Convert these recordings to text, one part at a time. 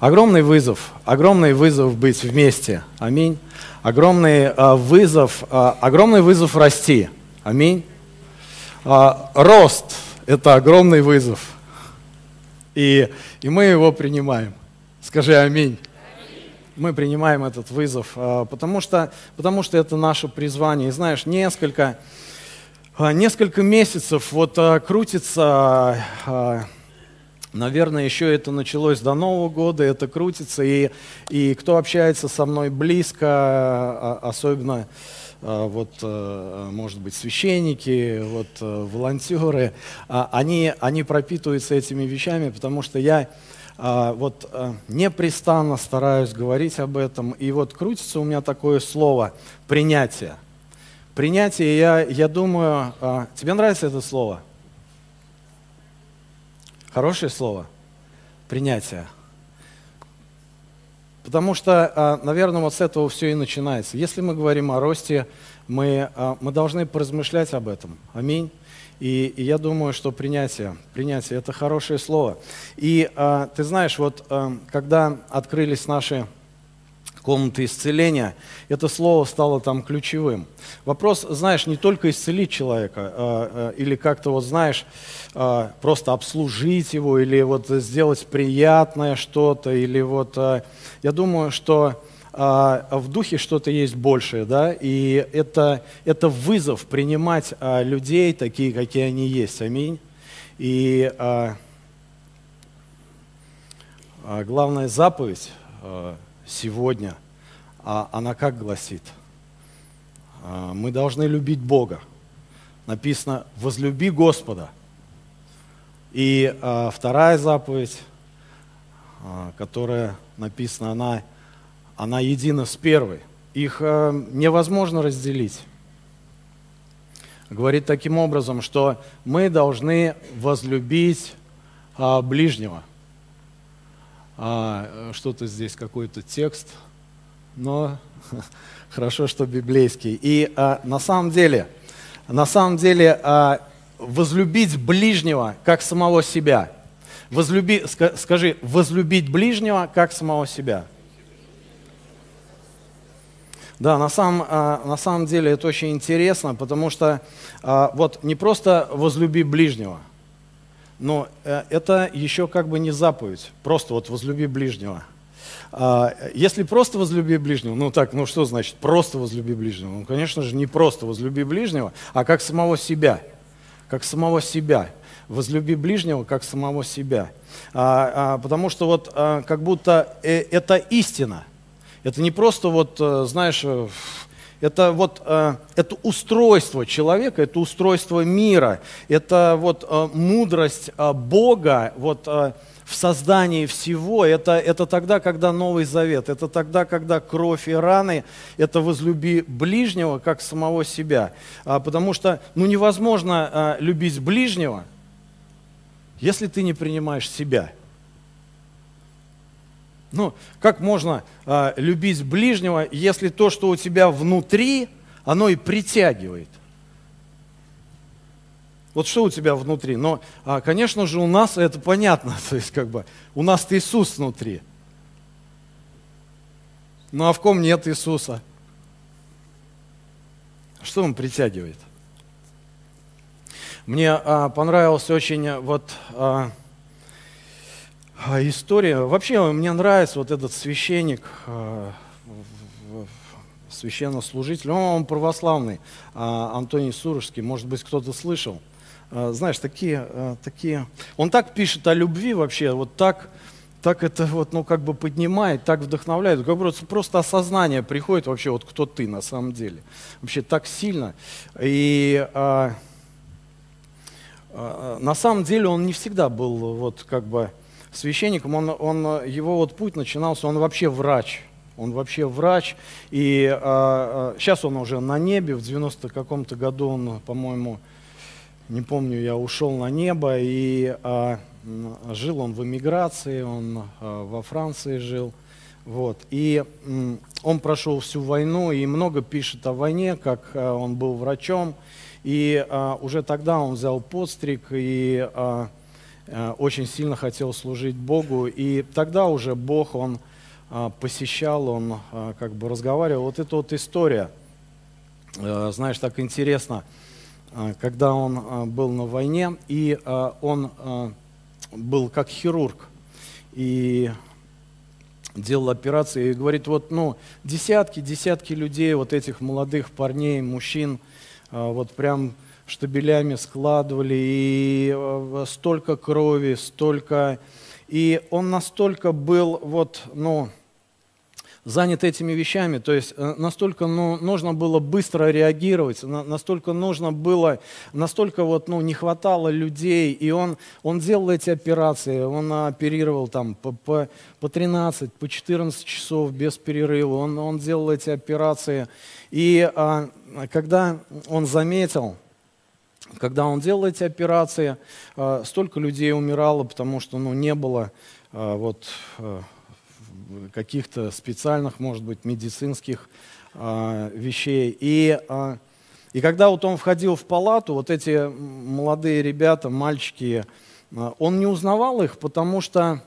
Огромный вызов, огромный вызов быть вместе. Аминь. Огромный а, вызов, а, огромный вызов расти. Аминь. А, рост – это огромный вызов. И, и мы его принимаем. Скажи аминь. Мы принимаем этот вызов, потому что, потому что это наше призвание. И знаешь, несколько, несколько месяцев вот крутится Наверное, еще это началось до Нового года, это крутится, и, и кто общается со мной близко, а, особенно а, вот, э, может быть, священники, вот, э, волонтеры, а, они, они пропитываются этими вещами, потому что я вот э, непрестанно стараюсь говорить об этом, и вот крутится у меня такое слово «принятие». Принятие, я, я думаю, тебе нравится это слово – Хорошее слово. Принятие. Потому что, а, наверное, вот с этого все и начинается. Если мы говорим о росте, мы, а, мы должны поразмышлять об этом. Аминь. И, и я думаю, что принятие, принятие – это хорошее слово. И а, ты знаешь, вот когда открылись наши комнаты исцеления, это слово стало там ключевым. Вопрос, знаешь, не только исцелить человека, а, а, или как-то вот, знаешь, а, просто обслужить его, или вот сделать приятное что-то, или вот, я думаю, что в духе что-то есть большее, да, и это, это вызов принимать людей такие, какие они есть, аминь. И главная заповедь сегодня, а она как гласит? А, мы должны любить Бога. Написано, возлюби Господа. И а, вторая заповедь, а, которая написана, она, она едина с первой. Их невозможно разделить. Говорит таким образом, что мы должны возлюбить ближнего а, что-то здесь, какой-то текст, но хорошо, что библейский. И а, на самом деле, на самом деле, а, возлюбить ближнего, как самого себя. Возлюби, скажи, возлюбить ближнего, как самого себя. Да, на самом, а, на самом деле это очень интересно, потому что а, вот не просто возлюби ближнего – но э, это еще как бы не заповедь, просто вот возлюби ближнего. А, если просто возлюби ближнего, ну так, ну что значит просто возлюби ближнего? Ну, конечно же, не просто возлюби ближнего, а как самого себя. Как самого себя. Возлюби ближнего, как самого себя. А, а, потому что вот а, как будто э, это истина. Это не просто вот, э, знаешь, э, это вот э, это устройство человека, это устройство мира, это вот э, мудрость э, Бога вот, в создании всего. Это, это тогда, когда Новый Завет, это тогда, когда кровь и раны, это возлюби ближнего, как самого себя. А, потому что ну, невозможно любить ближнего, если ты не принимаешь себя – ну, как можно э, любить ближнего, если то, что у тебя внутри, оно и притягивает? Вот что у тебя внутри? Но, а, конечно же, у нас это понятно, то есть как бы у нас Иисус внутри. Ну а в ком нет Иисуса? Что он притягивает? Мне а, понравился очень вот а, история. Вообще мне нравится вот этот священник, а, священнослужитель, он православный, а, Антоний Сурожский, может быть, кто-то слышал. Знаешь, такие, такие... Он так пишет о любви вообще, вот так, так это вот, ну, как бы поднимает, так вдохновляет. Как бы просто осознание приходит вообще, вот кто ты на самом деле. Вообще так сильно. И а, а, на самом деле он не всегда был вот как бы священником, он, он, его вот путь начинался, он вообще врач. Он вообще врач, и а, а, сейчас он уже на небе, в 90 каком-то году он, по-моему, не помню, я ушел на небо, и а, жил он в эмиграции, он а, во Франции жил. Вот. И м, он прошел всю войну и много пишет о войне, как а, он был врачом. И а, уже тогда он взял подстриг и а, очень сильно хотел служить Богу. И тогда уже Бог, Он э, посещал, Он э, как бы разговаривал. Вот эта вот история, э, знаешь, так интересно, э, когда он э, был на войне, и э, он э, был как хирург. И делал операции и говорит, вот, ну, десятки, десятки людей, вот этих молодых парней, мужчин, вот прям штабелями складывали, и а, столько крови, столько... И он настолько был, вот, ну, занят этими вещами, то есть э, настолько ну, нужно было быстро реагировать, настолько нужно было, настолько вот, ну, не хватало людей, и он, он делал эти операции, он оперировал там по, по, по 13, по 14 часов без перерыва, он, он делал эти операции, и а, когда он заметил, когда он делал эти операции, а, столько людей умирало, потому что ну, не было а, вот, а, каких-то специальных, может быть, медицинских э, вещей. И, э, и когда вот он входил в палату, вот эти молодые ребята, мальчики, э, он не узнавал их, потому что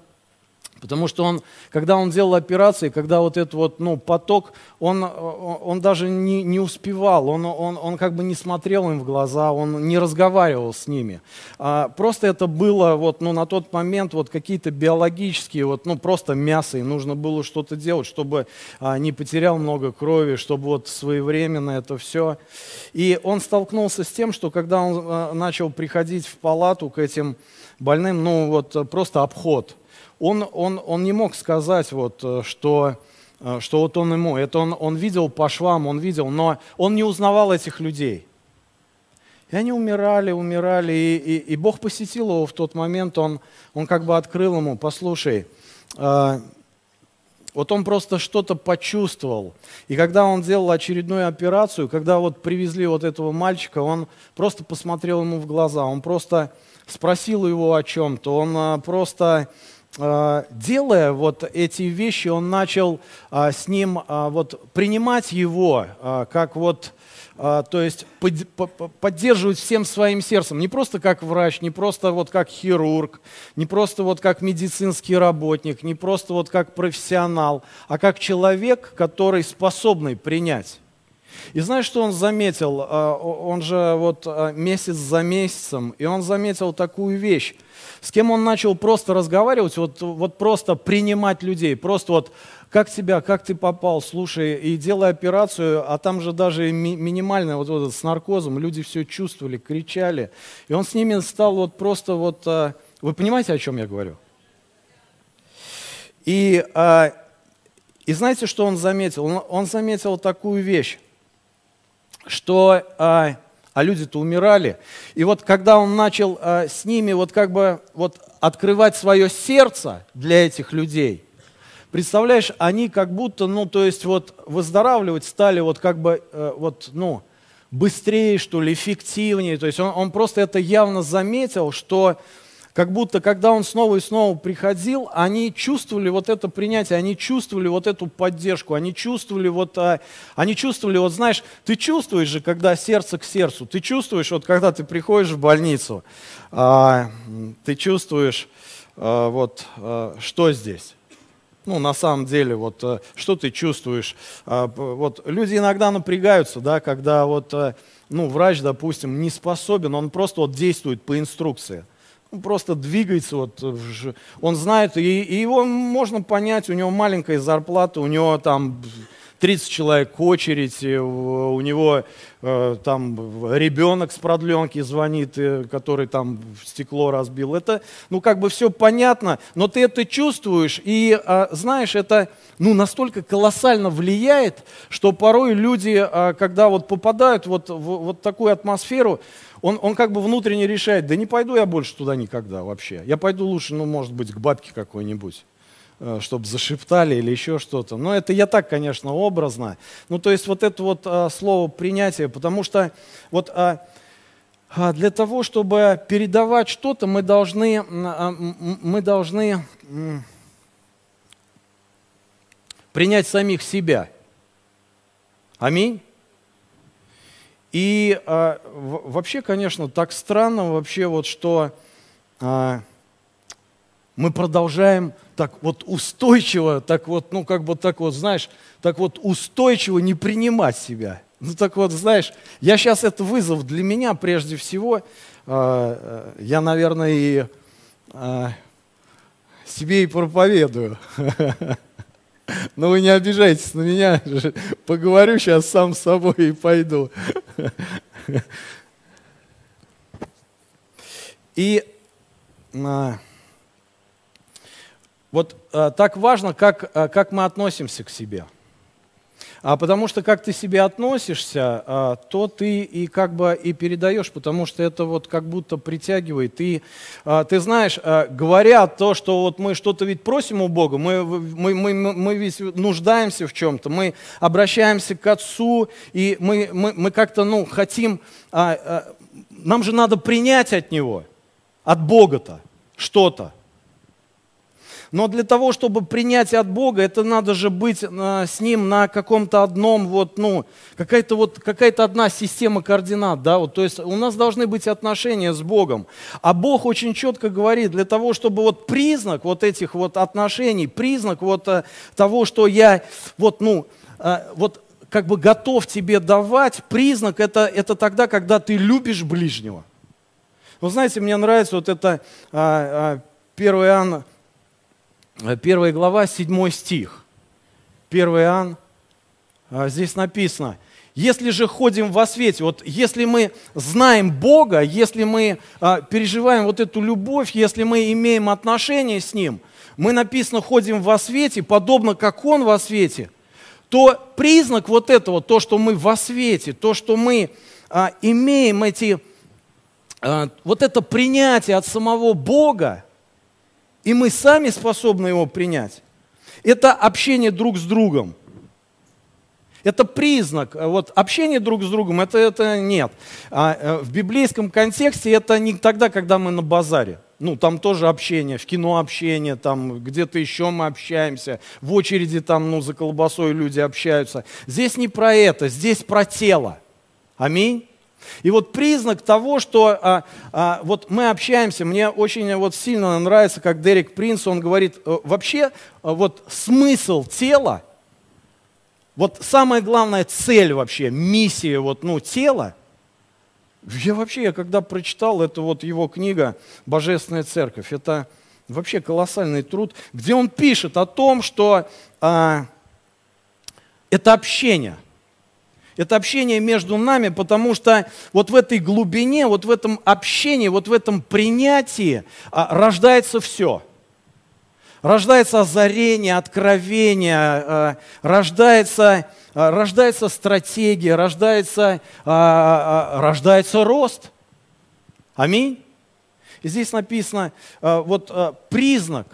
Потому что он, когда он делал операции, когда вот этот вот, ну, поток, он, он даже не, не успевал, он, он, он как бы не смотрел им в глаза, он не разговаривал с ними. А, просто это было вот, ну, на тот момент вот какие-то биологические, вот, ну, просто мясо, и нужно было что-то делать, чтобы а, не потерял много крови, чтобы вот своевременно это все. И он столкнулся с тем, что когда он а, начал приходить в палату к этим больным, ну, вот просто обход – он, он, он не мог сказать, вот, э, что, э, что вот он ему, это он, он видел по швам, он видел, но он не узнавал этих людей. И они умирали, умирали, и, и, и Бог посетил его в тот момент, он, он как бы открыл ему, послушай, э, вот он просто что-то почувствовал. И когда он делал очередную операцию, когда вот привезли вот этого мальчика, он просто посмотрел ему в глаза, он просто спросил его о чем-то, он э, просто делая вот эти вещи, он начал а, с ним а, вот принимать его как вот, то есть поддерживать всем своим сердцем, не просто как врач, не просто вот как хирург, не просто вот как медицинский работник, не просто вот как профессионал, а как человек, который способный принять. И знаешь, что он заметил? Он же вот месяц за месяцем, и он заметил такую вещь, с кем он начал просто разговаривать, вот, вот просто принимать людей, просто вот как тебя, как ты попал, слушай, и делай операцию, а там же даже ми- минимальная вот, вот с наркозом, люди все чувствовали, кричали. И он с ними стал вот просто вот, а, вы понимаете, о чем я говорю? И, а, и знаете, что он заметил? Он, он заметил такую вещь, что а, а люди-то умирали. И вот когда он начал э, с ними вот как бы вот открывать свое сердце для этих людей, представляешь, они как будто, ну, то есть вот выздоравливать стали вот как бы, э, вот, ну, быстрее, что ли, эффективнее. То есть он, он просто это явно заметил, что как будто, когда он снова и снова приходил, они чувствовали вот это принятие, они чувствовали вот эту поддержку, они чувствовали вот, а, они чувствовали, вот знаешь, ты чувствуешь же, когда сердце к сердцу, ты чувствуешь, вот когда ты приходишь в больницу, а, ты чувствуешь, а, вот, что здесь. Ну, на самом деле, вот, что ты чувствуешь? Вот, люди иногда напрягаются, да, когда вот, ну, врач, допустим, не способен, он просто вот действует по инструкции он просто двигается, вот, он знает, и, и его можно понять, у него маленькая зарплата, у него там 30 человек очередь, у него э, там ребенок с продленки звонит, э, который там стекло разбил. Это, ну, как бы все понятно, но ты это чувствуешь, и э, знаешь, это, ну, настолько колоссально влияет, что порой люди, э, когда вот попадают вот в вот такую атмосферу, он, он как бы внутренне решает, да не пойду я больше туда никогда вообще. Я пойду лучше, ну, может быть, к бабке какой-нибудь э, чтобы зашептали или еще что-то. Но это я так, конечно, образно. Ну, то есть вот это вот а, слово принятие, потому что вот а, а, для того, чтобы передавать что-то, мы должны, а, мы должны принять самих себя. Аминь. И а, вообще, конечно, так странно вообще вот, что а, мы продолжаем так вот устойчиво, так вот, ну как бы так вот, знаешь, так вот устойчиво не принимать себя. Ну так вот, знаешь, я сейчас это вызов для меня прежде всего. Э, я, наверное, и э, себе и проповедую. Но вы не обижайтесь на меня, поговорю сейчас сам с собой и пойду. И а, вот а, так важно, как, а, как мы относимся к себе. А потому что как ты себе относишься, а, то ты и как бы и передаешь, потому что это вот как будто притягивает. И а, ты знаешь, а, говоря то, что вот мы что-то ведь просим у Бога, мы, мы, мы, мы ведь нуждаемся в чем-то, мы обращаемся к Отцу, и мы, мы, мы как-то ну, хотим, нам же надо принять от Него, от Бога-то что-то. Но для того, чтобы принять от Бога, это надо же быть э, с Ним на каком-то одном, вот, ну, какая-то вот, какая-то одна система координат, да, вот, то есть у нас должны быть отношения с Богом. А Бог очень четко говорит, для того, чтобы вот признак вот этих вот отношений, признак вот э, того, что я, вот, ну, э, вот, как бы готов тебе давать, признак это, это тогда, когда ты любишь ближнего. Вы знаете, мне нравится вот это а, а, 1 Иоанна первая глава, седьмой стих. 1 Иоанн, а, здесь написано, если же ходим во свете, вот если мы знаем Бога, если мы а, переживаем вот эту любовь, если мы имеем отношения с Ним, мы написано ходим во свете, подобно как Он во свете, то признак вот этого, то, что мы во свете, то, что мы а, имеем эти, а, вот это принятие от самого Бога, и мы сами способны его принять. Это общение друг с другом. Это признак. Вот общение друг с другом, это, это нет. А, э, в библейском контексте это не тогда, когда мы на базаре. Ну, там тоже общение, в кино общение, там где-то еще мы общаемся, в очереди там, ну, за колбасой люди общаются. Здесь не про это, здесь про тело. Аминь. И вот признак того, что а, а, вот мы общаемся, мне очень вот сильно нравится, как Дерек Принц, он говорит, э, вообще а, вот смысл тела, вот самая главная цель вообще, миссия вот, ну, тела, я вообще, я когда прочитал эту вот его книга «Божественная церковь», это вообще колоссальный труд, где он пишет о том, что а, это общение – это общение между нами, потому что вот в этой глубине, вот в этом общении, вот в этом принятии а, рождается все. Рождается озарение, откровение, а, рождается, а, рождается стратегия, рождается, рождается рост. Аминь. И здесь написано, вот признак,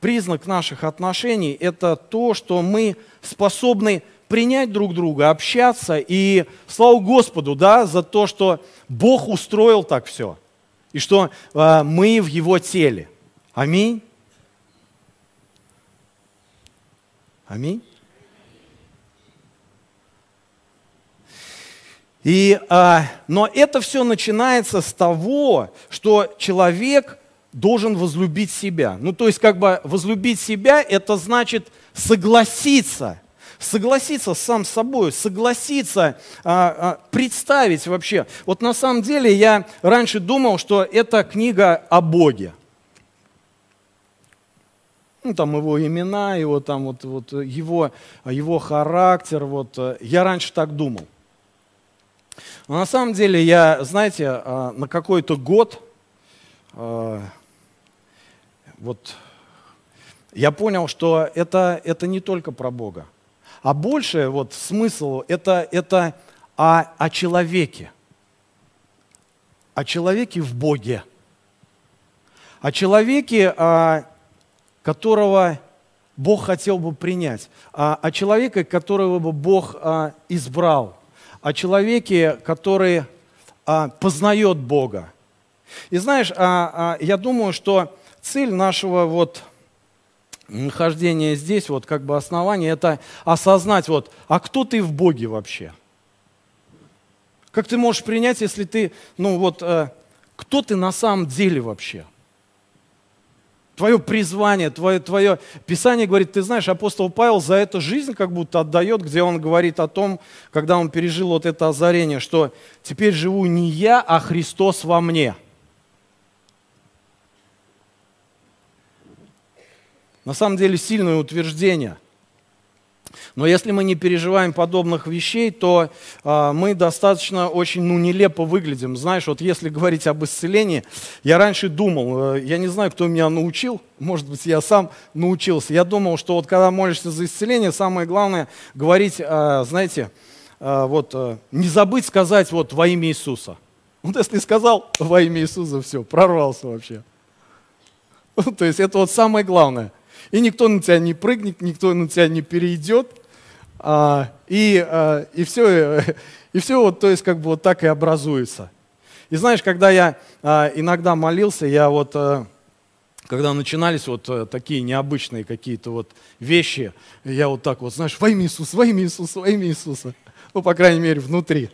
признак наших отношений – это то, что мы способны принять друг друга, общаться. И слава Господу, да, за то, что Бог устроил так все. И что э, мы в Его теле. Аминь. Аминь. И, а, но это все начинается с того, что человек должен возлюбить себя. Ну, то есть, как бы возлюбить себя, это значит согласиться согласиться сам с собой, согласиться а, а, представить вообще. Вот на самом деле я раньше думал, что это книга о Боге. Ну, там его имена, его, там, вот, вот, его, его характер. Вот. Я раньше так думал. Но на самом деле я, знаете, а, на какой-то год а, вот я понял, что это, это не только про Бога. А больше вот смысл это, это о, о человеке. О человеке в Боге. О человеке, а, которого Бог хотел бы принять. О, о человеке, которого бы Бог а, избрал. О человеке, который а, познает Бога. И знаешь, я думаю, что цель нашего вот нахождение здесь, вот как бы основание, это осознать, вот, а кто ты в Боге вообще? Как ты можешь принять, если ты, ну вот, э, кто ты на самом деле вообще? твое призвание, твое, твое Писание говорит, ты знаешь, апостол Павел за это жизнь как будто отдает, где он говорит о том, когда он пережил вот это озарение, что теперь живу не я, а Христос во мне. На самом деле сильное утверждение – но если мы не переживаем подобных вещей, то э, мы достаточно очень ну, нелепо выглядим. Знаешь, вот если говорить об исцелении, я раньше думал, э, я не знаю, кто меня научил, может быть, я сам научился. Я думал, что вот когда молишься за исцеление, самое главное говорить, э, знаете, э, вот э, не забыть сказать вот во имя Иисуса. Вот если сказал во имя Иисуса, все, прорвался вообще. То есть это вот самое главное. И никто на тебя не прыгнет, никто на тебя не перейдет. А, и, а, и все, и все вот, то есть как бы вот так и образуется. И знаешь, когда я а, иногда молился, я вот, а, когда начинались вот а, такие необычные какие-то вот вещи, я вот так вот, знаешь, во имя Иисуса, во имя Иисуса, во имя Иисуса. Ну, по крайней мере, внутри.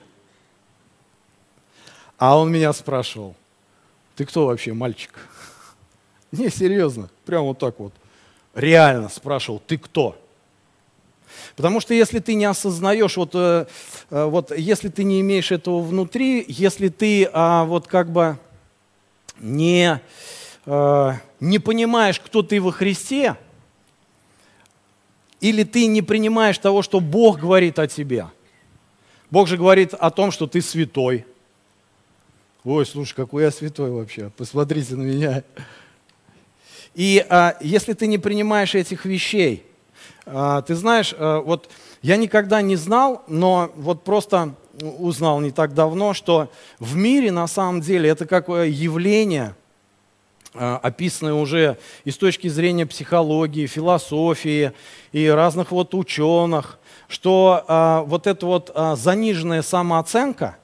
А он меня спрашивал, ты кто вообще, мальчик? Не, серьезно, прям вот так вот реально спрашивал, ты кто? Потому что если ты не осознаешь, вот, э, э, вот если ты не имеешь этого внутри, если ты а, вот как бы не, а, не понимаешь, кто ты во Христе, или ты не принимаешь того, что Бог говорит о тебе. Бог же говорит о том, что ты святой. Ой, слушай, какой я святой вообще. Посмотрите на меня. И а, если ты не принимаешь этих вещей, а, ты знаешь, а, вот я никогда не знал, но вот просто узнал не так давно, что в мире на самом деле это как явление, а, описанное уже и с точки зрения психологии, философии и разных вот ученых, что а, вот эта вот а, заниженная самооценка –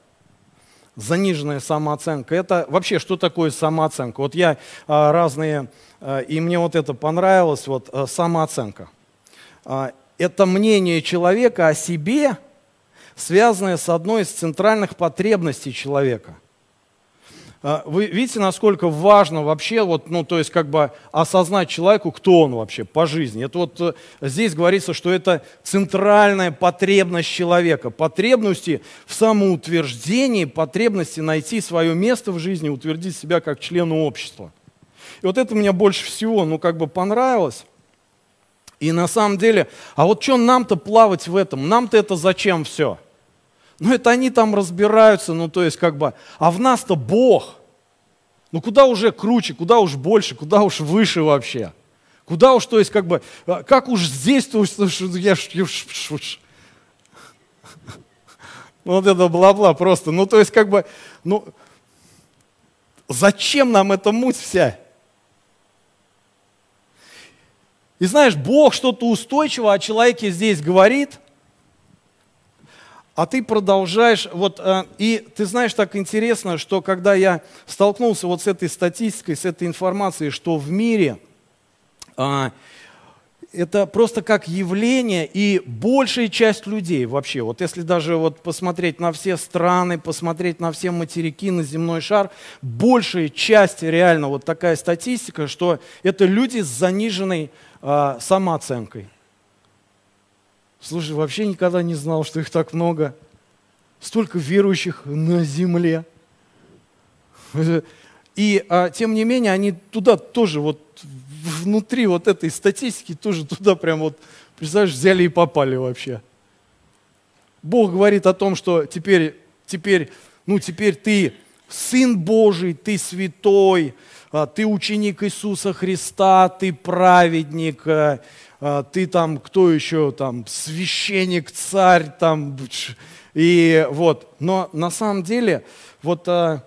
заниженная самооценка. Это вообще что такое самооценка? Вот я а, разные, а, и мне вот это понравилось, вот а, самооценка. А, это мнение человека о себе, связанное с одной из центральных потребностей человека. А, вы видите, насколько важно вообще, вот, ну, то есть как бы осознать человеку, кто он вообще по жизни. Это вот э, здесь говорится, что это центральная потребность человека, потребности в самоутверждении, потребности найти свое место в жизни, утвердить себя как члену общества. И вот это мне больше всего, ну, как бы понравилось. И на самом деле, а вот что нам-то плавать в этом? Нам-то это зачем все? Ну это они там разбираются, ну то есть как бы, а в нас-то Бог. Ну куда уже круче, куда уж больше, куда уж выше вообще? Куда уж, то есть как бы, а, как уж здесь, то есть, я ж, я ну, вот это бла-бла просто. Ну то есть как бы, ну зачем нам эта муть вся? И знаешь, Бог что-то устойчивое о человеке здесь говорит – а ты продолжаешь, вот, э, и ты знаешь, так интересно, что когда я столкнулся вот с этой статистикой, с этой информацией, что в мире а, это просто как явление, и большая часть людей вообще, вот если даже вот посмотреть на все страны, посмотреть на все материки, на земной шар, большая часть реально вот такая статистика, что это люди с заниженной а, самооценкой. Слушай, вообще никогда не знал, что их так много. Столько верующих на земле. И а, тем не менее, они туда тоже вот внутри вот этой статистики тоже туда прям вот, представляешь, взяли и попали вообще. Бог говорит о том, что теперь, теперь, ну теперь ты Сын Божий, ты святой, а, ты ученик Иисуса Христа, ты праведник, а, ты там, кто еще там, священник, царь там, и вот. Но на самом деле вот а,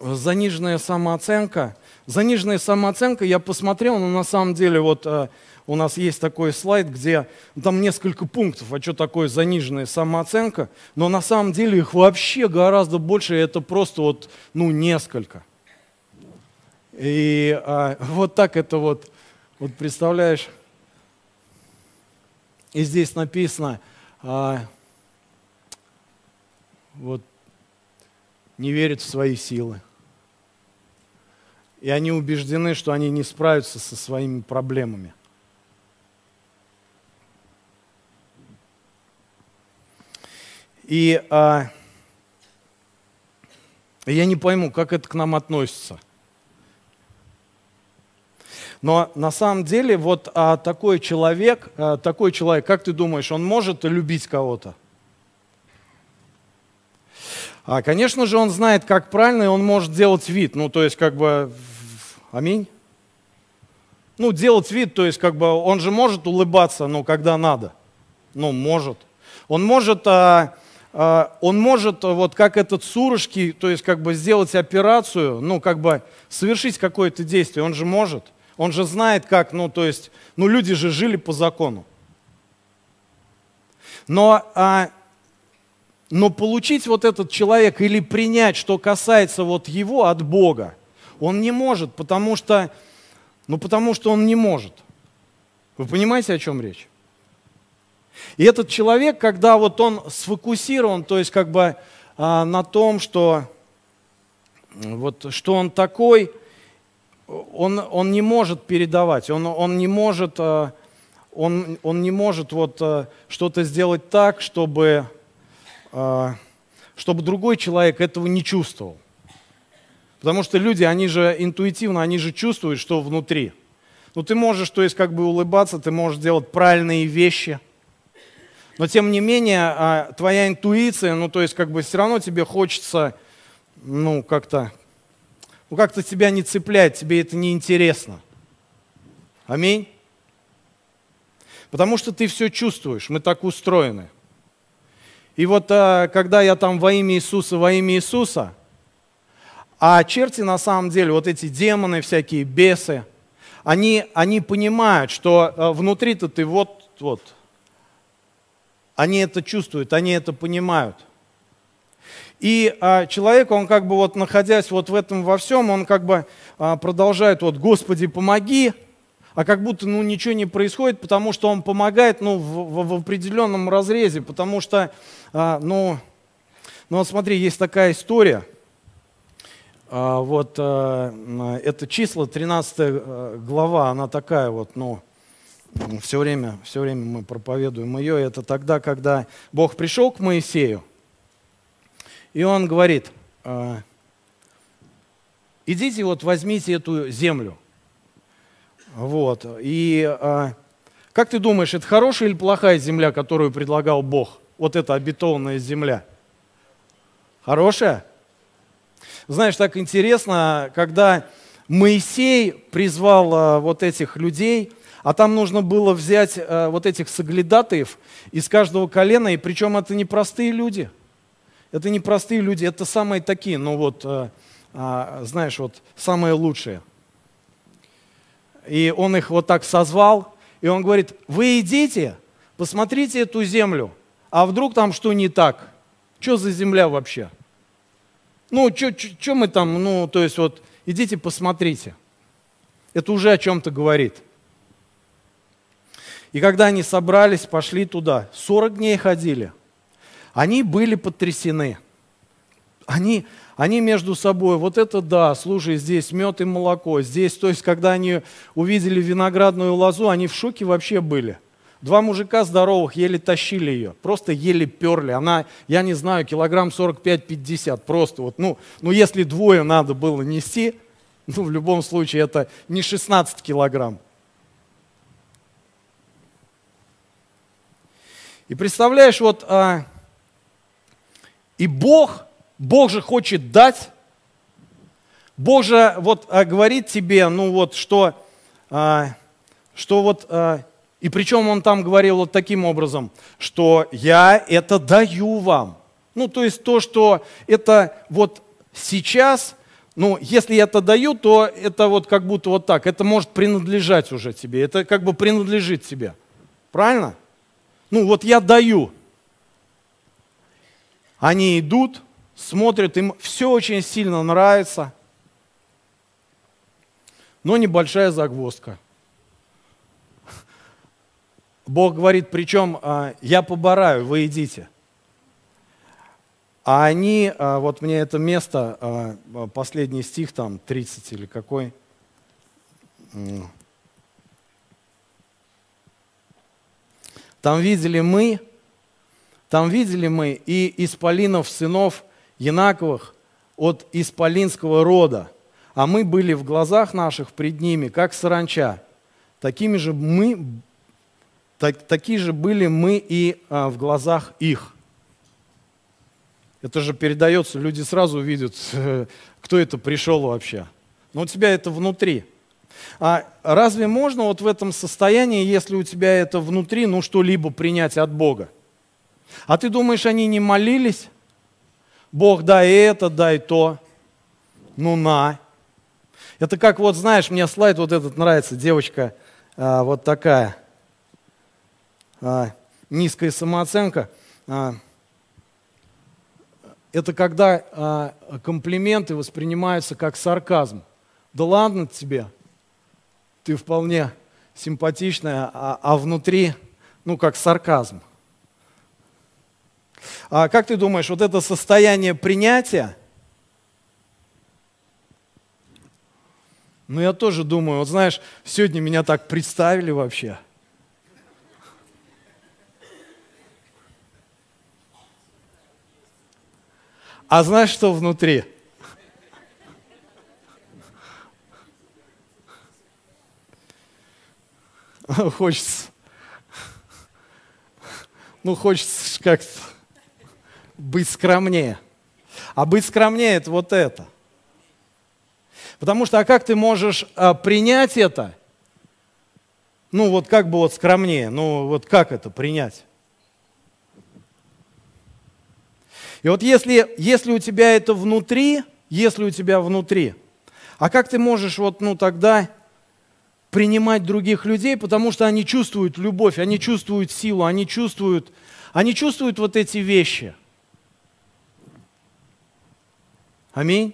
заниженная самооценка, заниженная самооценка, я посмотрел, но на самом деле вот а, у нас есть такой слайд, где там несколько пунктов, а что такое заниженная самооценка, но на самом деле их вообще гораздо больше, это просто вот, ну, несколько. И а, вот так это вот вот представляешь, и здесь написано, а, вот, не верит в свои силы. и они убеждены, что они не справятся со своими проблемами. И а, я не пойму, как это к нам относится. Но на самом деле вот а, такой человек, а, такой человек, как ты думаешь, он может любить кого-то? А, конечно же, он знает, как правильно, и он может делать вид. Ну, то есть, как бы, аминь. Ну, делать вид, то есть, как бы, он же может улыбаться, ну, когда надо. Ну, может. Он может, а, а, он может, вот как этот Сурожки, то есть, как бы, сделать операцию, ну, как бы, совершить какое-то действие. Он же может. Он же знает, как, ну, то есть, ну, люди же жили по закону. Но, а, но получить вот этот человек или принять, что касается вот его от Бога, он не может, потому что, ну, потому что он не может. Вы понимаете, о чем речь? И этот человек, когда вот он сфокусирован, то есть как бы а, на том, что, вот, что он такой – он, он не может передавать, он, он не может, э, он, он не может вот э, что-то сделать так, чтобы, э, чтобы другой человек этого не чувствовал. Потому что люди, они же интуитивно, они же чувствуют, что внутри. Ну, ты можешь, то есть, как бы улыбаться, ты можешь делать правильные вещи. Но, тем не менее, твоя интуиция, ну, то есть, как бы все равно тебе хочется, ну, как-то ну как-то тебя не цепляет, тебе это не интересно. Аминь. Потому что ты все чувствуешь, мы так устроены. И вот а, когда я там во имя Иисуса, во имя Иисуса, а черти на самом деле, вот эти демоны, всякие бесы, они, они понимают, что а, внутри-то ты вот, вот. Они это чувствуют, они это понимают. И а, человек, он как бы вот находясь вот в этом во всем, он как бы а, продолжает вот «Господи, помоги», а как будто ну, ничего не происходит, потому что он помогает ну, в, в, в определенном разрезе, потому что, а, ну, ну вот смотри, есть такая история, а, вот а, это числа, 13 а, глава, она такая вот, ну, все время, все время мы проповедуем ее, это тогда, когда Бог пришел к Моисею, и он говорит, «А, идите вот возьмите эту землю. Вот. И а, как ты думаешь, это хорошая или плохая земля, которую предлагал Бог? Вот эта обетованная земля. Хорошая? Знаешь, так интересно, когда Моисей призвал а, вот этих людей, а там нужно было взять вот этих соглядатаев из каждого колена, и причем это не простые люди – это не простые люди, это самые такие, ну вот, э, э, знаешь, вот самые лучшие. И он их вот так созвал, и он говорит, вы идите, посмотрите эту землю, а вдруг там что не так? Что за земля вообще? Ну, что мы там, ну, то есть вот, идите посмотрите. Это уже о чем-то говорит. И когда они собрались, пошли туда, 40 дней ходили – они были потрясены. Они, они между собой, вот это да, слушай, здесь мед и молоко, здесь, то есть, когда они увидели виноградную лозу, они в шоке вообще были. Два мужика здоровых еле тащили ее, просто еле перли. Она, я не знаю, килограмм 45-50, просто вот, ну, ну, если двое надо было нести, ну, в любом случае, это не 16 килограмм. И представляешь, вот а, и Бог, Бог же хочет дать. Бог же вот а, говорит тебе, ну вот, что, а, что вот, а, и причем он там говорил вот таким образом, что я это даю вам. Ну, то есть то, что это вот сейчас, ну, если я это даю, то это вот как будто вот так, это может принадлежать уже тебе, это как бы принадлежит тебе. Правильно? Ну, вот я даю. Они идут, смотрят, им все очень сильно нравится. Но небольшая загвоздка. Бог говорит, причем а, я побараю, вы идите. а они, а, вот мне это место, а, последний стих там, 30 или какой, там видели мы, там видели мы и исполинов сынов Янаковых от исполинского рода, а мы были в глазах наших пред ними, как саранча. Такими же мы, так, такие же были мы и а, в глазах их. Это же передается, люди сразу видят, кто это пришел вообще. Но у тебя это внутри. А разве можно вот в этом состоянии, если у тебя это внутри, ну что-либо принять от Бога? А ты думаешь, они не молились? Бог, дай это, дай то. Ну на. Это как вот, знаешь, мне слайд вот этот нравится, девочка а, вот такая. А, низкая самооценка. А, это когда а, комплименты воспринимаются как сарказм. Да ладно тебе, ты вполне симпатичная, а, а внутри, ну, как сарказм. А как ты думаешь, вот это состояние принятия, ну, я тоже думаю, вот знаешь, сегодня меня так представили вообще – А знаешь, что внутри? Хочется, ну, хочется как-то быть скромнее. А быть скромнее – это вот это. Потому что, а как ты можешь а, принять это? Ну, вот как бы вот скромнее, ну, вот как это принять? И вот если, если у тебя это внутри, если у тебя внутри, а как ты можешь вот, ну, тогда принимать других людей, потому что они чувствуют любовь, они чувствуют силу, они чувствуют, они чувствуют вот эти вещи. Аминь.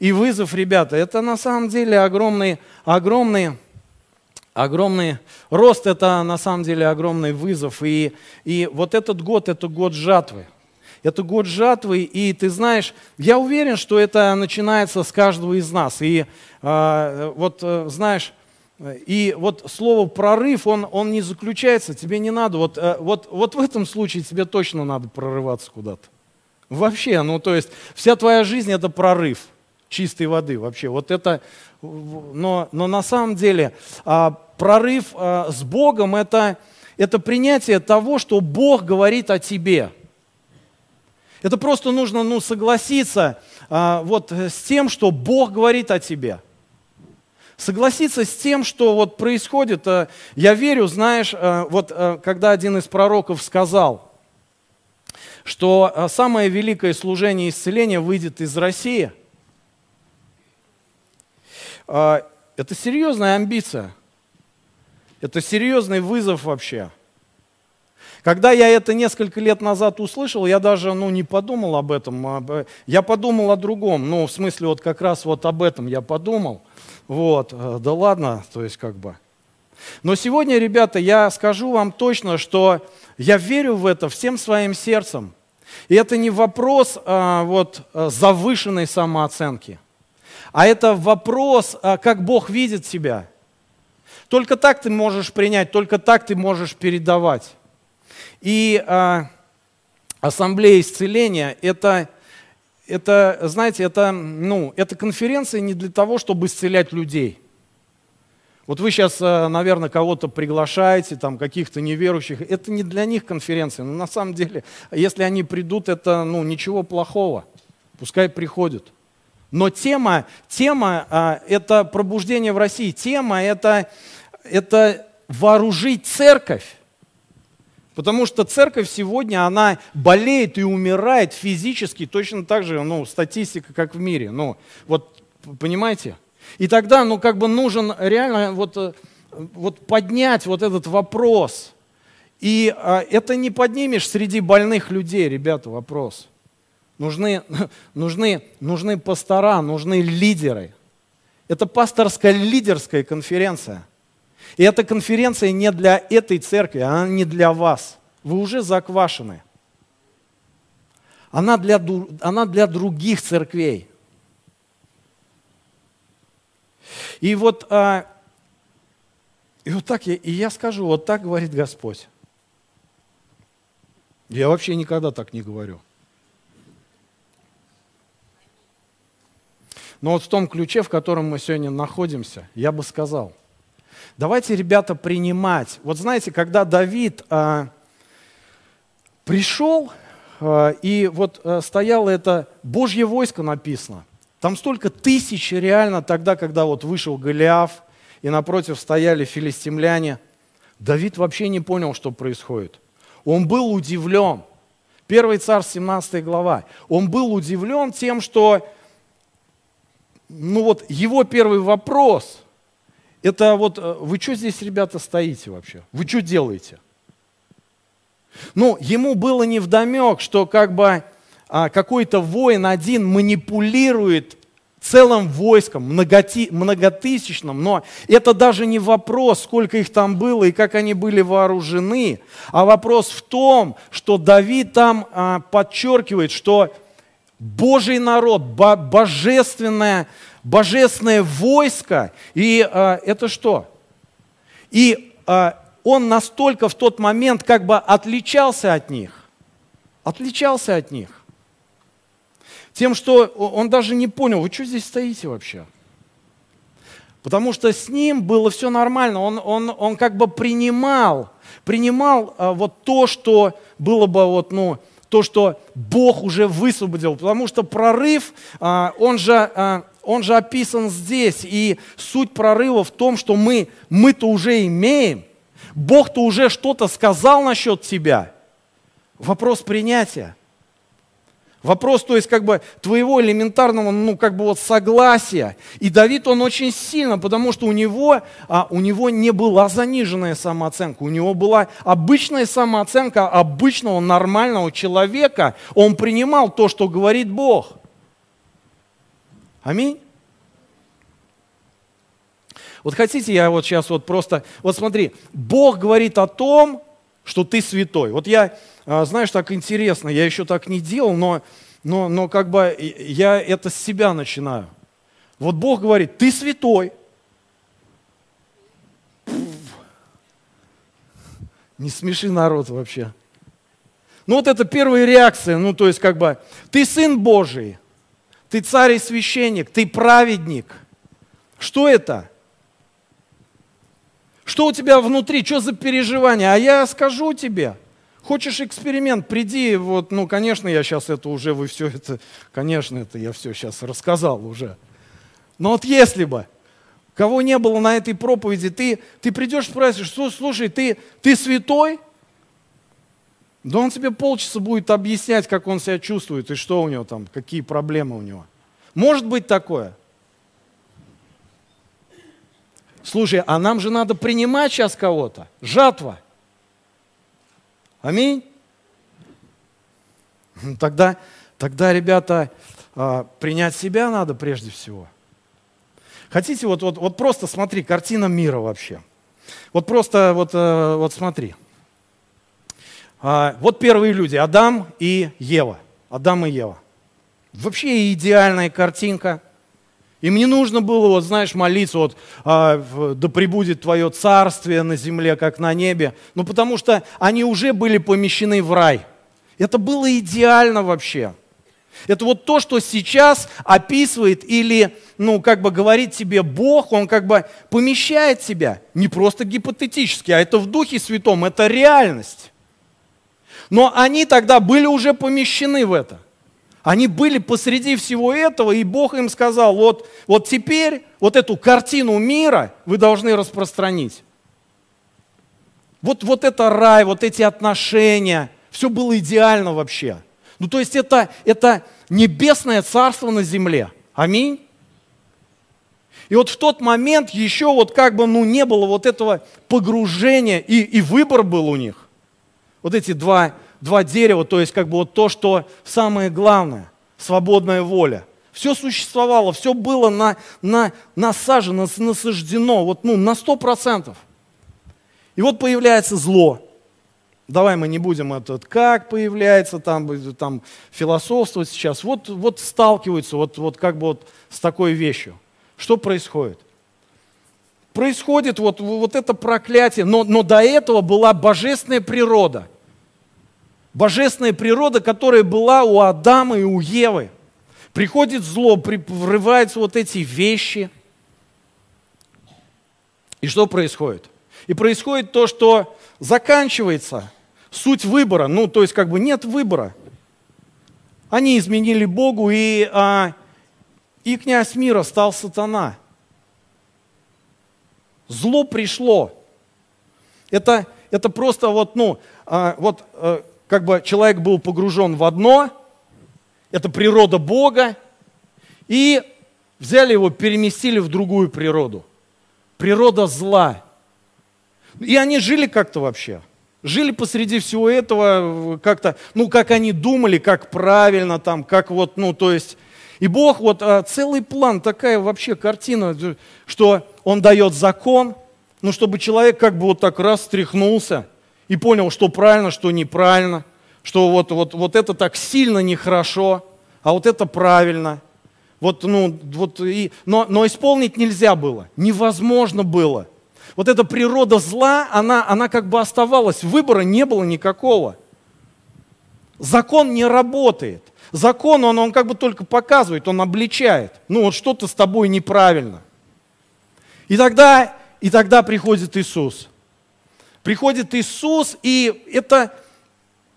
И вызов, ребята, это на самом деле огромный, огромный, огромный рост, это на самом деле огромный вызов. И, и вот этот год, это год жатвы. Это год жатвы, и ты знаешь, я уверен, что это начинается с каждого из нас. И э, вот, э, знаешь, и вот слово прорыв, он, он не заключается, тебе не надо, вот, э, вот, вот в этом случае тебе точно надо прорываться куда-то. Вообще, ну то есть вся твоя жизнь это прорыв чистой воды вообще. Вот это, но, но на самом деле а, прорыв а, с Богом это, это принятие того, что Бог говорит о тебе – это просто нужно ну, согласиться а, вот, с тем, что Бог говорит о тебе. Согласиться с тем, что вот происходит. А, я верю, знаешь, а, вот когда один из пророков сказал, что а, самое великое служение исцеления выйдет из России, а, это серьезная амбиция. Это серьезный вызов вообще – когда я это несколько лет назад услышал, я даже ну, не подумал об этом. А, я подумал о другом. Ну, в смысле, вот как раз вот об этом я подумал. Вот, э, да ладно, то есть как бы. Но сегодня, ребята, я скажу вам точно, что я верю в это всем своим сердцем. И это не вопрос а, вот, э, завышенной самооценки, а это вопрос, а, как Бог видит тебя. Только так ты можешь принять, только так ты можешь передавать. И а, ассамблея исцеления это, это, знаете, это, ну, это конференция не для того, чтобы исцелять людей. Вот вы сейчас, а, наверное, кого-то приглашаете, там, каких-то неверующих. Это не для них конференция. Но на самом деле, если они придут, это ну, ничего плохого. Пускай приходят. Но тема, тема а, это пробуждение в России. Тема это, это вооружить церковь. Потому что церковь сегодня, она болеет и умирает физически, точно так же, ну, статистика, как в мире. Ну, вот, понимаете? И тогда, ну, как бы нужен реально вот, э, вот поднять вот этот вопрос. И а, это не поднимешь среди больных людей, ребята, вопрос. Нужны, нужны, нужны пастора, нужны лидеры. Это пасторская лидерская конференция. И эта конференция не для этой церкви, она не для вас. Вы уже заквашены. она для, она для других церквей. И вот, а, и вот так я, и я скажу, вот так говорит Господь. Я вообще никогда так не говорю. Но вот в том ключе, в котором мы сегодня находимся, я бы сказал, давайте, ребята, принимать. Вот знаете, когда Давид а, пришел, а, и вот а, стояло это Божье войско написано, там столько тысяч реально тогда, когда вот вышел Голиаф, и напротив стояли филистимляне, Давид вообще не понял, что происходит. Он был удивлен. Первый царь, 17 глава. Он был удивлен тем, что ну вот его первый вопрос, это вот, э, вы что здесь, ребята, стоите вообще? Вы что делаете? Ну, ему было не вдомек, что как бы какой-то воин один манипулирует целым войском, многотысячным, но это даже не вопрос, сколько их там было и как они были вооружены, а вопрос в том, что Давид там а, подчеркивает, что Божий народ, божественное, божественное войско. И э, это что? И он настолько в тот момент как бы отличался от них. Отличался от них. Тем, что он даже не понял, вы что здесь стоите вообще? Потому что с ним было все нормально. Он, он, он как бы принимал, принимал э, вот то, что было бы вот, ну, то, что Бог уже высвободил. Потому что прорыв, а, он же, а, он же описан здесь. И суть прорыва в том, что мы, мы-то уже имеем. Бог-то уже что-то сказал насчет тебя. Вопрос принятия. Вопрос, то есть, как бы твоего элементарного, ну, как бы вот согласия. И Давид, он очень сильно, потому что у него, а, у него не была заниженная самооценка, у него была обычная самооценка обычного нормального человека. Он принимал то, что говорит Бог. Аминь. Вот хотите, я вот сейчас вот просто, вот смотри, Бог говорит о том, что ты святой. Вот я, а, знаешь, так интересно, я еще так не делал, но, но, но как бы я это с себя начинаю. Вот Бог говорит, ты святой. Не смеши народ вообще. Ну вот это первая реакция, ну то есть как бы, ты сын Божий, ты царь и священник, ты праведник. Что это? Что у тебя внутри, что за переживания? А я скажу тебе. Хочешь эксперимент, приди, вот, ну, конечно, я сейчас это уже, вы все это, конечно, это я все сейчас рассказал уже. Но вот если бы, кого не было на этой проповеди, ты, ты придешь спросишь, слушай, ты, ты святой? Да он тебе полчаса будет объяснять, как он себя чувствует и что у него там, какие проблемы у него. Может быть такое? Слушай, а нам же надо принимать сейчас кого-то. Жатва. Аминь. Ну, тогда, тогда ребята, а, принять себя надо прежде всего. Хотите, вот, вот, вот просто смотри, картина мира вообще. Вот просто вот, э, вот смотри. А, вот первые люди, Адам и Ева. Адам и Ева. Вообще идеальная картинка – им не нужно было, вот знаешь, молиться, вот, а, да пребудет твое царствие на земле, как на небе. Ну, потому что они уже были помещены в рай. Это было идеально вообще. Это вот то, что сейчас описывает или, ну, как бы говорит тебе Бог, Он как бы помещает тебя. Не просто гипотетически, а это в Духе Святом, это реальность. Но они тогда были уже помещены в это – они были посреди всего этого, и Бог им сказал, вот, вот теперь вот эту картину мира вы должны распространить. Вот, вот это рай, вот эти отношения, все было идеально вообще. Ну то есть это, это небесное царство на земле. Аминь. И вот в тот момент еще вот как бы ну не было вот этого погружения, и, и выбор был у них. Вот эти два два дерева, то есть как бы вот то, что самое главное, свободная воля. Все существовало, все было на, на, насажено, насаждено, вот, ну, на сто процентов. И вот появляется зло. давай мы не будем этот, как появляется, там, там философствовать сейчас. Вот, вот сталкиваются вот, вот как бы вот с такой вещью. Что происходит? Происходит вот, вот это проклятие, но, но до этого была божественная природа. Божественная природа, которая была у Адама и у Евы. Приходит зло, врываются вот эти вещи. И что происходит? И происходит то, что заканчивается суть выбора. Ну, то есть как бы нет выбора. Они изменили Богу, и, а, и князь мира стал сатана. Зло пришло. Это, это просто вот, ну, а, вот а, как бы человек был погружен в одно, это природа Бога, и взяли его, переместили в другую природу. Природа зла. И они жили как-то вообще. Жили посреди всего этого как-то, ну, как они думали, как правильно там, как вот, ну, то есть... И Бог, вот а, целый план, такая вообще картина, что Он дает закон, ну, чтобы человек как бы вот так раз стряхнулся и понял, что правильно, что неправильно, что вот, вот, вот это так сильно нехорошо, а вот это правильно. Вот, ну, вот и, но, но исполнить нельзя было, невозможно было – вот эта природа зла, она, она как бы оставалась, выбора не было никакого. Закон не работает. Закон, он, он как бы только показывает, он обличает. Ну вот что-то с тобой неправильно. И тогда, и тогда приходит Иисус. Приходит Иисус, и это,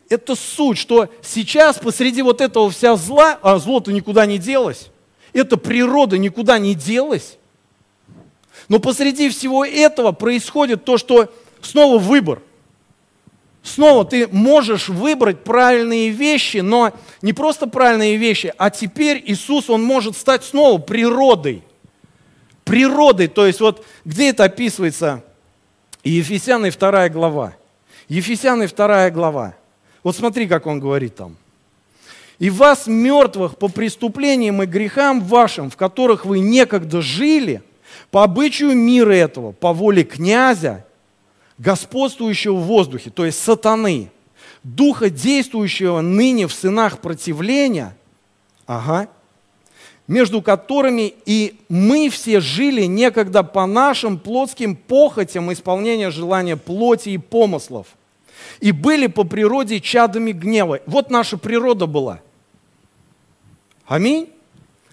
это суть, что сейчас посреди вот этого вся зла, а зло-то никуда не делось, эта природа никуда не делась, но посреди всего этого происходит то, что снова выбор. Снова ты можешь выбрать правильные вещи, но не просто правильные вещи, а теперь Иисус, Он может стать снова природой. Природой, то есть вот где это описывается? Ефесяны 2 глава. Ефесяны 2 глава. Вот смотри, как он говорит там. «И вас, мертвых, по преступлениям и грехам вашим, в которых вы некогда жили – по обычаю мира этого, по воле князя, господствующего в воздухе, то есть сатаны, духа, действующего ныне в сынах противления, ага, между которыми и мы все жили некогда по нашим плотским похотям исполнения желания плоти и помыслов, и были по природе чадами гнева. Вот наша природа была. Аминь.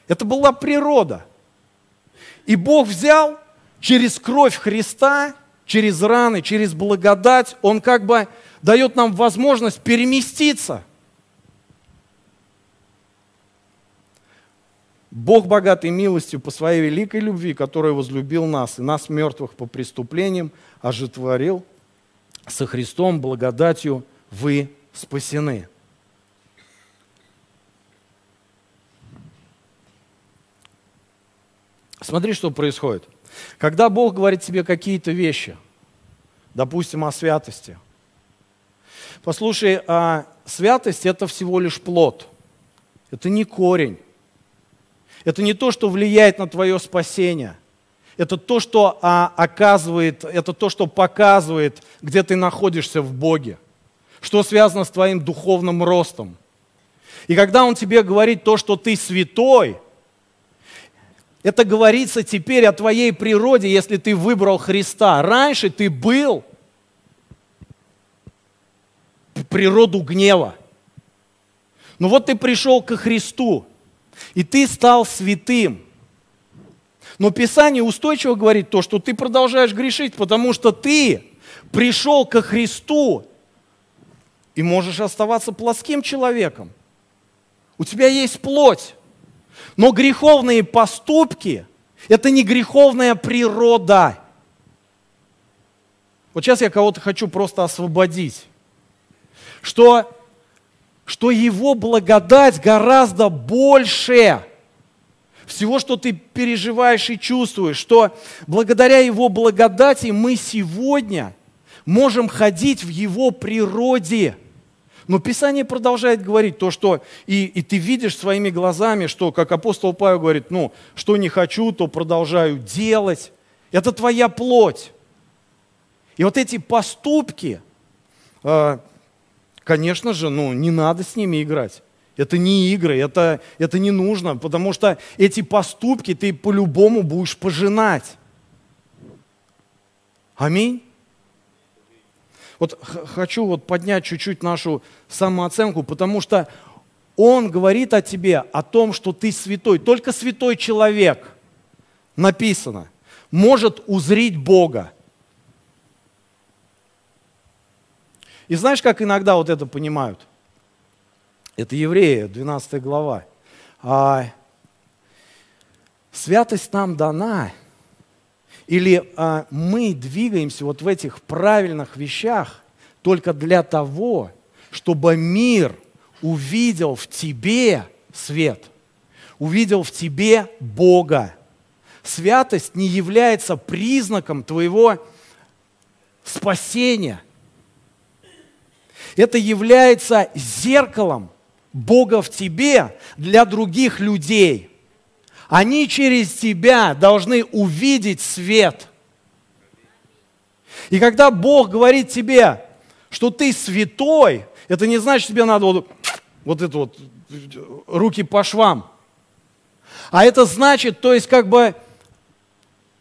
Это была природа. И Бог взял через кровь Христа, через раны, через благодать, Он как бы дает нам возможность переместиться. Бог богатый милостью по своей великой любви, который возлюбил нас и нас, мертвых по преступлениям, ожитворил со Христом благодатью вы спасены. Смотри, что происходит. Когда Бог говорит тебе какие-то вещи, допустим, о святости, послушай, а святость это всего лишь плод, это не корень, это не то, что влияет на твое спасение, это то, что а, оказывает, это то, что показывает, где ты находишься в Боге, что связано с твоим духовным ростом. И когда Он тебе говорит то, что ты святой – это говорится теперь о твоей природе, если ты выбрал Христа. Раньше ты был природу гнева. Но вот ты пришел ко Христу, и ты стал святым. Но Писание устойчиво говорит то, что ты продолжаешь грешить, потому что ты пришел ко Христу и можешь оставаться плоским человеком. У тебя есть плоть. Но греховные поступки – это не греховная природа. Вот сейчас я кого-то хочу просто освободить. Что, что его благодать гораздо больше всего, что ты переживаешь и чувствуешь, что благодаря Его благодати мы сегодня можем ходить в Его природе – но Писание продолжает говорить то, что и, и ты видишь своими глазами, что, как апостол Павел говорит, ну, что не хочу, то продолжаю делать. Это твоя плоть. И вот эти поступки, э, конечно же, ну, не надо с ними играть. Это не игры, это, это не нужно, потому что эти поступки ты по-любому будешь пожинать. Аминь. Вот хочу вот поднять чуть-чуть нашу самооценку, потому что он говорит о тебе, о том, что ты святой. Только святой человек, написано, может узрить Бога. И знаешь, как иногда вот это понимают? Это Евреи, 12 глава. А, святость нам дана, или а, мы двигаемся вот в этих правильных вещах только для того, чтобы мир увидел в тебе свет, увидел в тебе Бога. Святость не является признаком твоего спасения. Это является зеркалом Бога в тебе для других людей – они через тебя должны увидеть свет. И когда Бог говорит тебе, что ты святой, это не значит, что тебе надо вот, вот это вот, руки по швам. А это значит, то есть как бы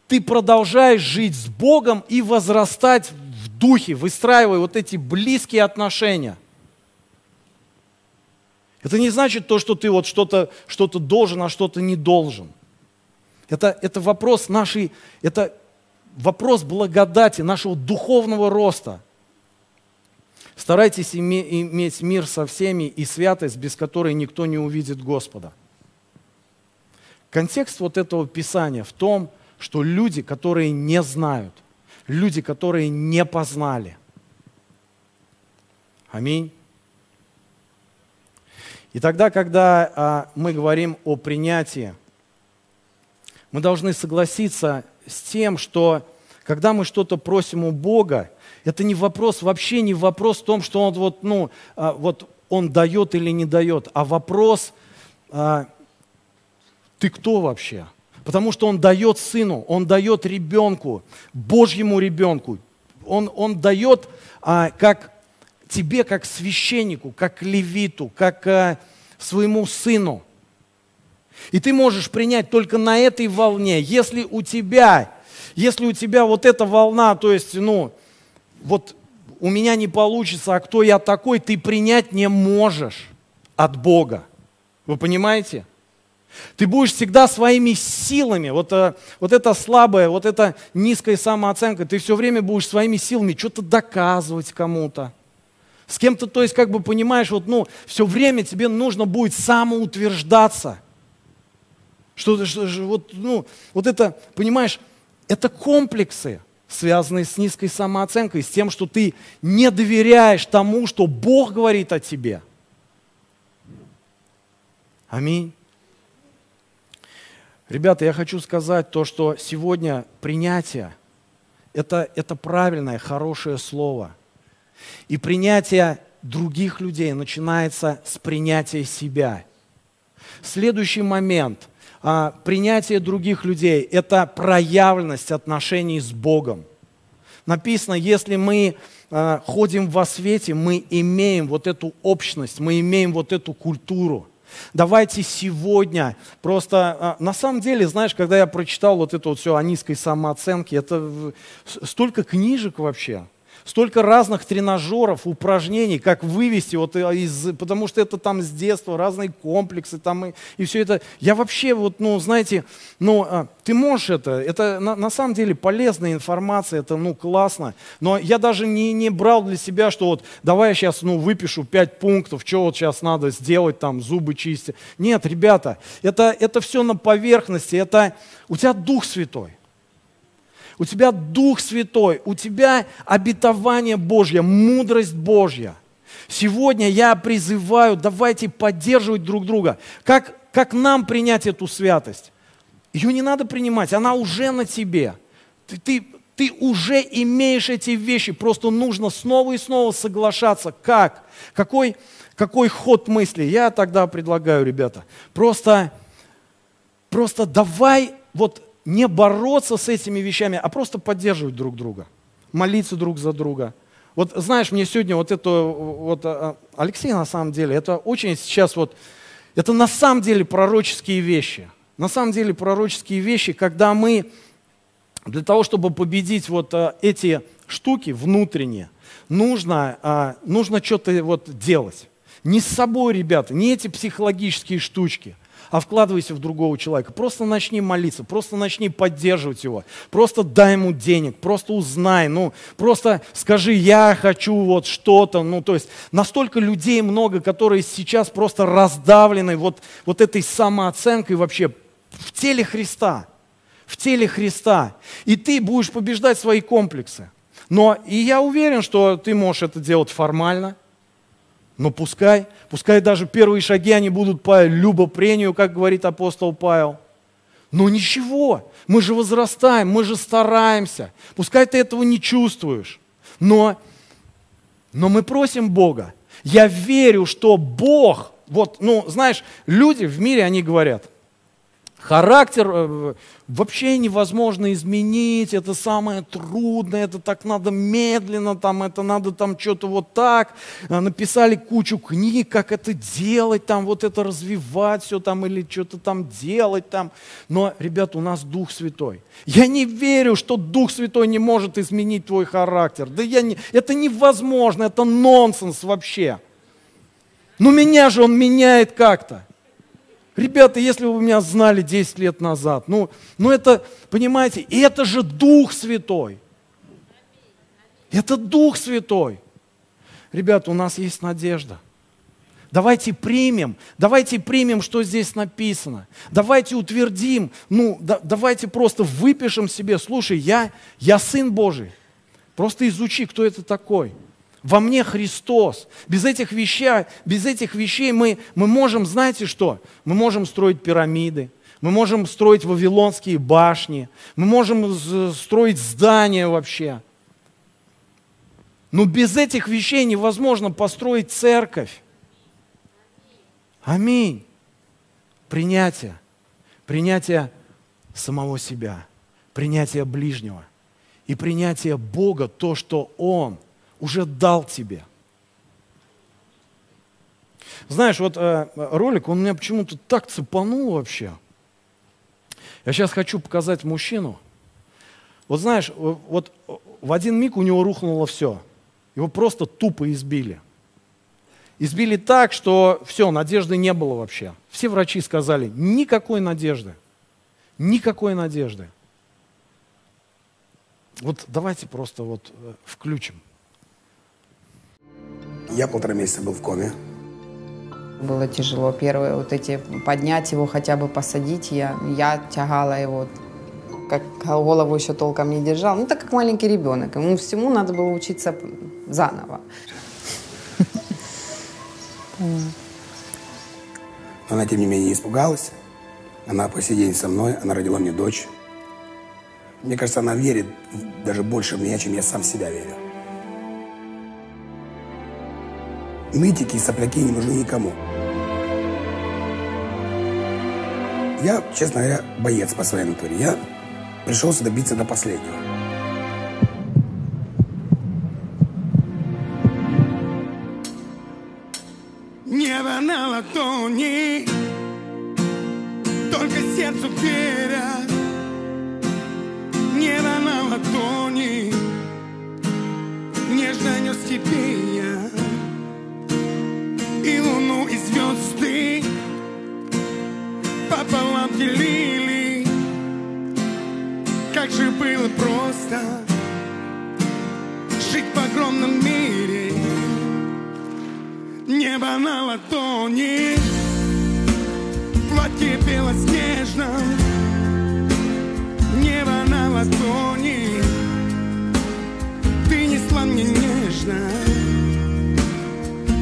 ты продолжаешь жить с Богом и возрастать духе, выстраивая вот эти близкие отношения – это не значит то, что ты вот что-то что должен, а что-то не должен. Это, это вопрос нашей, это вопрос благодати, нашего духовного роста. Старайтесь иметь мир со всеми и святость, без которой никто не увидит Господа. Контекст вот этого Писания в том, что люди, которые не знают, люди, которые не познали. Аминь. И тогда, когда а, мы говорим о принятии, мы должны согласиться с тем, что когда мы что-то просим у Бога, это не вопрос, вообще не вопрос в том, что Он, вот, ну, а, вот, он дает или не дает, а вопрос, а, ты кто вообще? Потому что Он дает сыну, Он дает ребенку, Божьему ребенку. Он, он дает а, как тебе, как священнику, как левиту, как э, своему сыну. И ты можешь принять только на этой волне. Если у тебя, если у тебя вот эта волна, то есть, ну, вот у меня не получится, а кто я такой, ты принять не можешь от Бога. Вы понимаете? Ты будешь всегда своими силами, вот, э, вот это слабое, вот это низкая самооценка, ты все время будешь своими силами что-то доказывать кому-то. С кем-то, то есть, как бы понимаешь, вот, ну, все время тебе нужно будет самоутверждаться. Что, что вот, ну, вот это, понимаешь, это комплексы, связанные с низкой самооценкой, с тем, что ты не доверяешь тому, что Бог говорит о тебе. Аминь. Ребята, я хочу сказать то, что сегодня принятие это, – это правильное, хорошее слово – и принятие других людей начинается с принятия себя. Следующий момент а, принятие других людей – это проявленность отношений с Богом. Написано, если мы а, ходим во свете, мы имеем вот эту общность, мы имеем вот эту культуру. Давайте сегодня просто, а, на самом деле, знаешь, когда я прочитал вот это вот все о низкой самооценке, это столько книжек вообще – столько разных тренажеров, упражнений, как вывести, вот из, потому что это там с детства, разные комплексы там и, и все это. Я вообще вот, ну, знаете, ну, а, ты можешь это, это на, на самом деле полезная информация, это, ну, классно, но я даже не, не брал для себя, что вот давай я сейчас, ну, выпишу пять пунктов, что вот сейчас надо сделать, там, зубы чистить. Нет, ребята, это, это все на поверхности, это у тебя Дух Святой у тебя Дух Святой, у тебя обетование Божье, мудрость Божья. Сегодня я призываю, давайте поддерживать друг друга. Как, как нам принять эту святость? Ее не надо принимать, она уже на тебе. Ты, ты, ты уже имеешь эти вещи, просто нужно снова и снова соглашаться. Как? Какой, какой ход мысли? Я тогда предлагаю, ребята, просто, просто давай вот не бороться с этими вещами, а просто поддерживать друг друга, молиться друг за друга. Вот знаешь, мне сегодня вот это, вот а, Алексей на самом деле, это очень сейчас вот, это на самом деле пророческие вещи. На самом деле пророческие вещи, когда мы для того, чтобы победить вот а, эти штуки внутренние, нужно, а, нужно что-то вот делать. Не с собой, ребята, не эти психологические штучки, а вкладывайся в другого человека. Просто начни молиться, просто начни поддерживать его, просто дай ему денег, просто узнай, ну, просто скажи, я хочу вот что-то, ну, то есть настолько людей много, которые сейчас просто раздавлены вот, вот этой самооценкой вообще в теле Христа, в теле Христа, и ты будешь побеждать свои комплексы. Но и я уверен, что ты можешь это делать формально, но пускай, пускай даже первые шаги они будут по любопрению, как говорит апостол Павел. Но ничего, мы же возрастаем, мы же стараемся. Пускай ты этого не чувствуешь. Но, но мы просим Бога. Я верю, что Бог, вот, ну, знаешь, люди в мире, они говорят – Характер э, вообще невозможно изменить, это самое трудное, это так надо медленно, там, это надо там что-то вот так. Э, написали кучу книг, как это делать, там, вот это развивать все там или что-то там делать там. Но, ребят, у нас Дух Святой. Я не верю, что Дух Святой не может изменить твой характер. Да я не, это невозможно, это нонсенс вообще. Но меня же он меняет как-то. Ребята, если вы меня знали 10 лет назад, ну, ну это, понимаете, это же Дух Святой. Это Дух Святой. Ребята, у нас есть надежда. Давайте примем, давайте примем, что здесь написано. Давайте утвердим, ну, да, давайте просто выпишем себе, слушай, я, я Сын Божий. Просто изучи, кто это такой. Во мне Христос. Без этих вещей, без этих вещей мы, мы можем, знаете что? Мы можем строить пирамиды, мы можем строить вавилонские башни, мы можем строить здания вообще. Но без этих вещей невозможно построить церковь. Аминь. Принятие. Принятие самого себя. Принятие ближнего. И принятие Бога, то, что Он – уже дал тебе. Знаешь, вот э, ролик, он меня почему-то так цепанул вообще. Я сейчас хочу показать мужчину. Вот знаешь, вот в один миг у него рухнуло все. Его просто тупо избили. Избили так, что все, надежды не было вообще. Все врачи сказали, никакой надежды. Никакой надежды. Вот давайте просто вот э, включим. Я полтора месяца был в коме. Было тяжело. Первые вот эти, поднять его, хотя бы посадить, я, я тягала его, как голову еще толком не держал. Ну, так как маленький ребенок. Ему всему надо было учиться заново. Она, тем не менее, не испугалась. Она по сей день со мной, она родила мне дочь. Мне кажется, она верит даже больше в меня, чем я сам в себя верю. Нытики и сопляки не нужны никому. Я, честно говоря, боец по своей натуре. Я пришел сюда биться до последнего. Небо на ладони, только сердцу верят. Небо на ладони, нежно нес тебе пополам делили. Как же было просто жить в огромном мире. Небо на ладони, платье белоснежном. Небо на ладони, ты несла мне нежно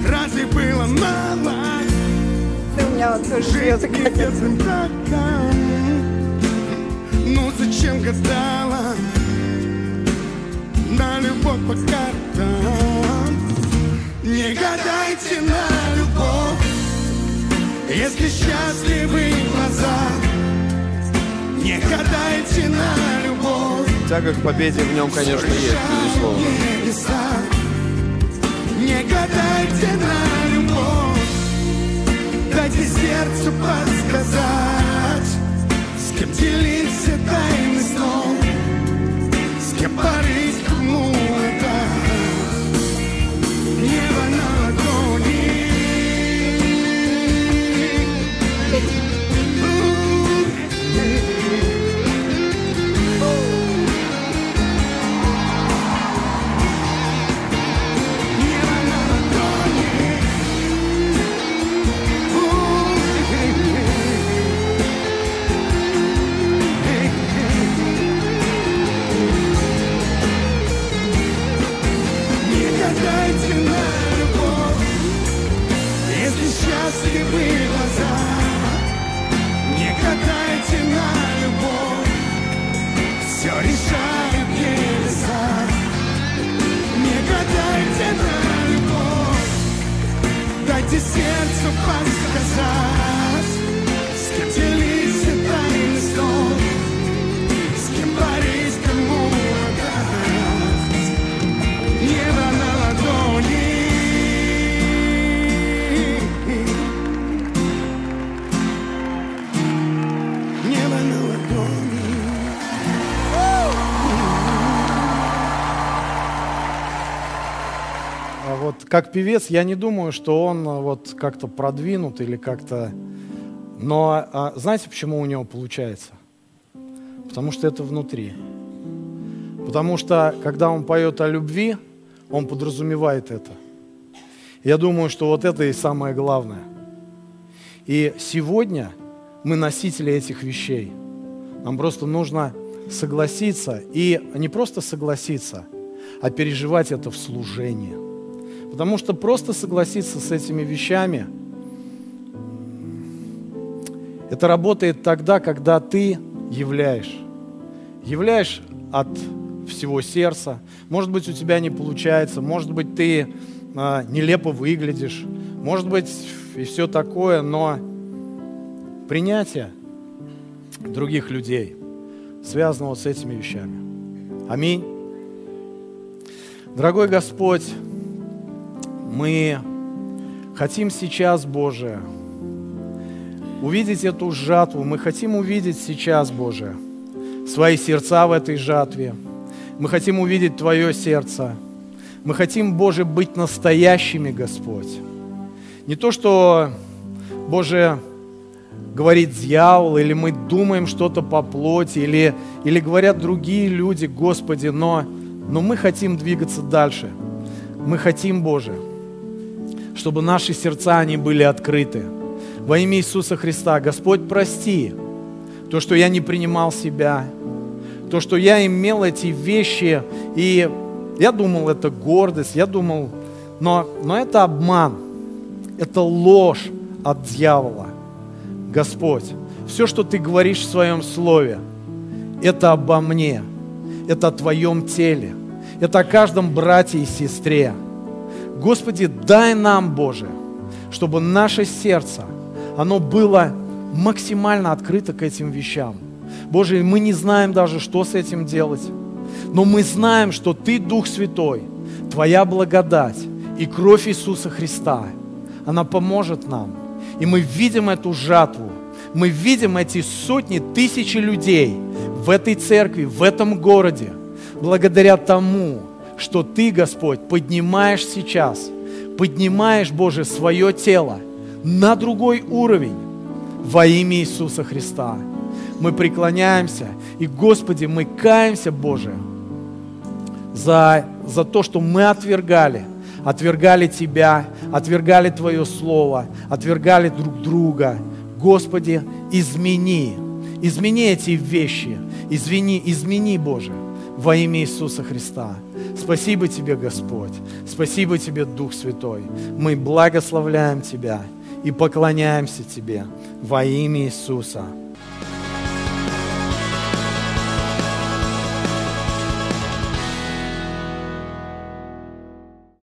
разве было мало? Меня вот тоже слезы Ну зачем гадала на любовь по картам? Не гадайте на любовь, если счастливы глаза. Не гадайте на любовь. Тяга к победе в нем, конечно, есть, безусловно. Не гадайте на любовь Дайте сердцу подсказать С кем делиться тайны снов С кем порыть кому-то Небо гадайте на любовь, все решают небеса. Не гадайте на любовь, дайте сердцу подсказать, с кем делиться как певец, я не думаю, что он а, вот как-то продвинут или как-то... Но а, знаете, почему у него получается? Потому что это внутри. Потому что, когда он поет о любви, он подразумевает это. Я думаю, что вот это и самое главное. И сегодня мы носители этих вещей. Нам просто нужно согласиться, и не просто согласиться, а переживать это в служении. Потому что просто согласиться с этими вещами, это работает тогда, когда ты являешь. Являешь от всего сердца. Может быть, у тебя не получается, может быть, ты а, нелепо выглядишь, может быть, и все такое, но принятие других людей связано вот с этими вещами. Аминь. Дорогой Господь, мы хотим сейчас, Боже, увидеть эту жатву. Мы хотим увидеть сейчас, Боже, свои сердца в этой жатве. Мы хотим увидеть Твое сердце. Мы хотим, Боже, быть настоящими, Господь. Не то, что, Боже, говорит дьявол, или мы думаем что-то по плоти, или, или говорят другие люди, Господи, но, но мы хотим двигаться дальше. Мы хотим, Боже, чтобы наши сердца, они были открыты. Во имя Иисуса Христа, Господь, прости то, что я не принимал себя, то, что я имел эти вещи, и я думал, это гордость, я думал, но, но это обман, это ложь от дьявола. Господь, все, что Ты говоришь в Своем Слове, это обо мне, это о Твоем теле, это о каждом брате и сестре. Господи, дай нам, Боже, чтобы наше сердце, оно было максимально открыто к этим вещам. Боже, мы не знаем даже, что с этим делать, но мы знаем, что Ты, Дух Святой, Твоя благодать и кровь Иисуса Христа, она поможет нам. И мы видим эту жатву, мы видим эти сотни, тысячи людей в этой церкви, в этом городе, благодаря тому, что Ты, Господь, поднимаешь сейчас, поднимаешь, Боже, свое тело на другой уровень во имя Иисуса Христа. Мы преклоняемся, и, Господи, мы каемся, Боже, за, за то, что мы отвергали, отвергали Тебя, отвергали Твое Слово, отвергали друг друга. Господи, измени, измени эти вещи, извини, измени, Боже, во имя Иисуса Христа. Спасибо Тебе, Господь. Спасибо Тебе, Дух Святой. Мы благословляем Тебя и поклоняемся Тебе во имя Иисуса.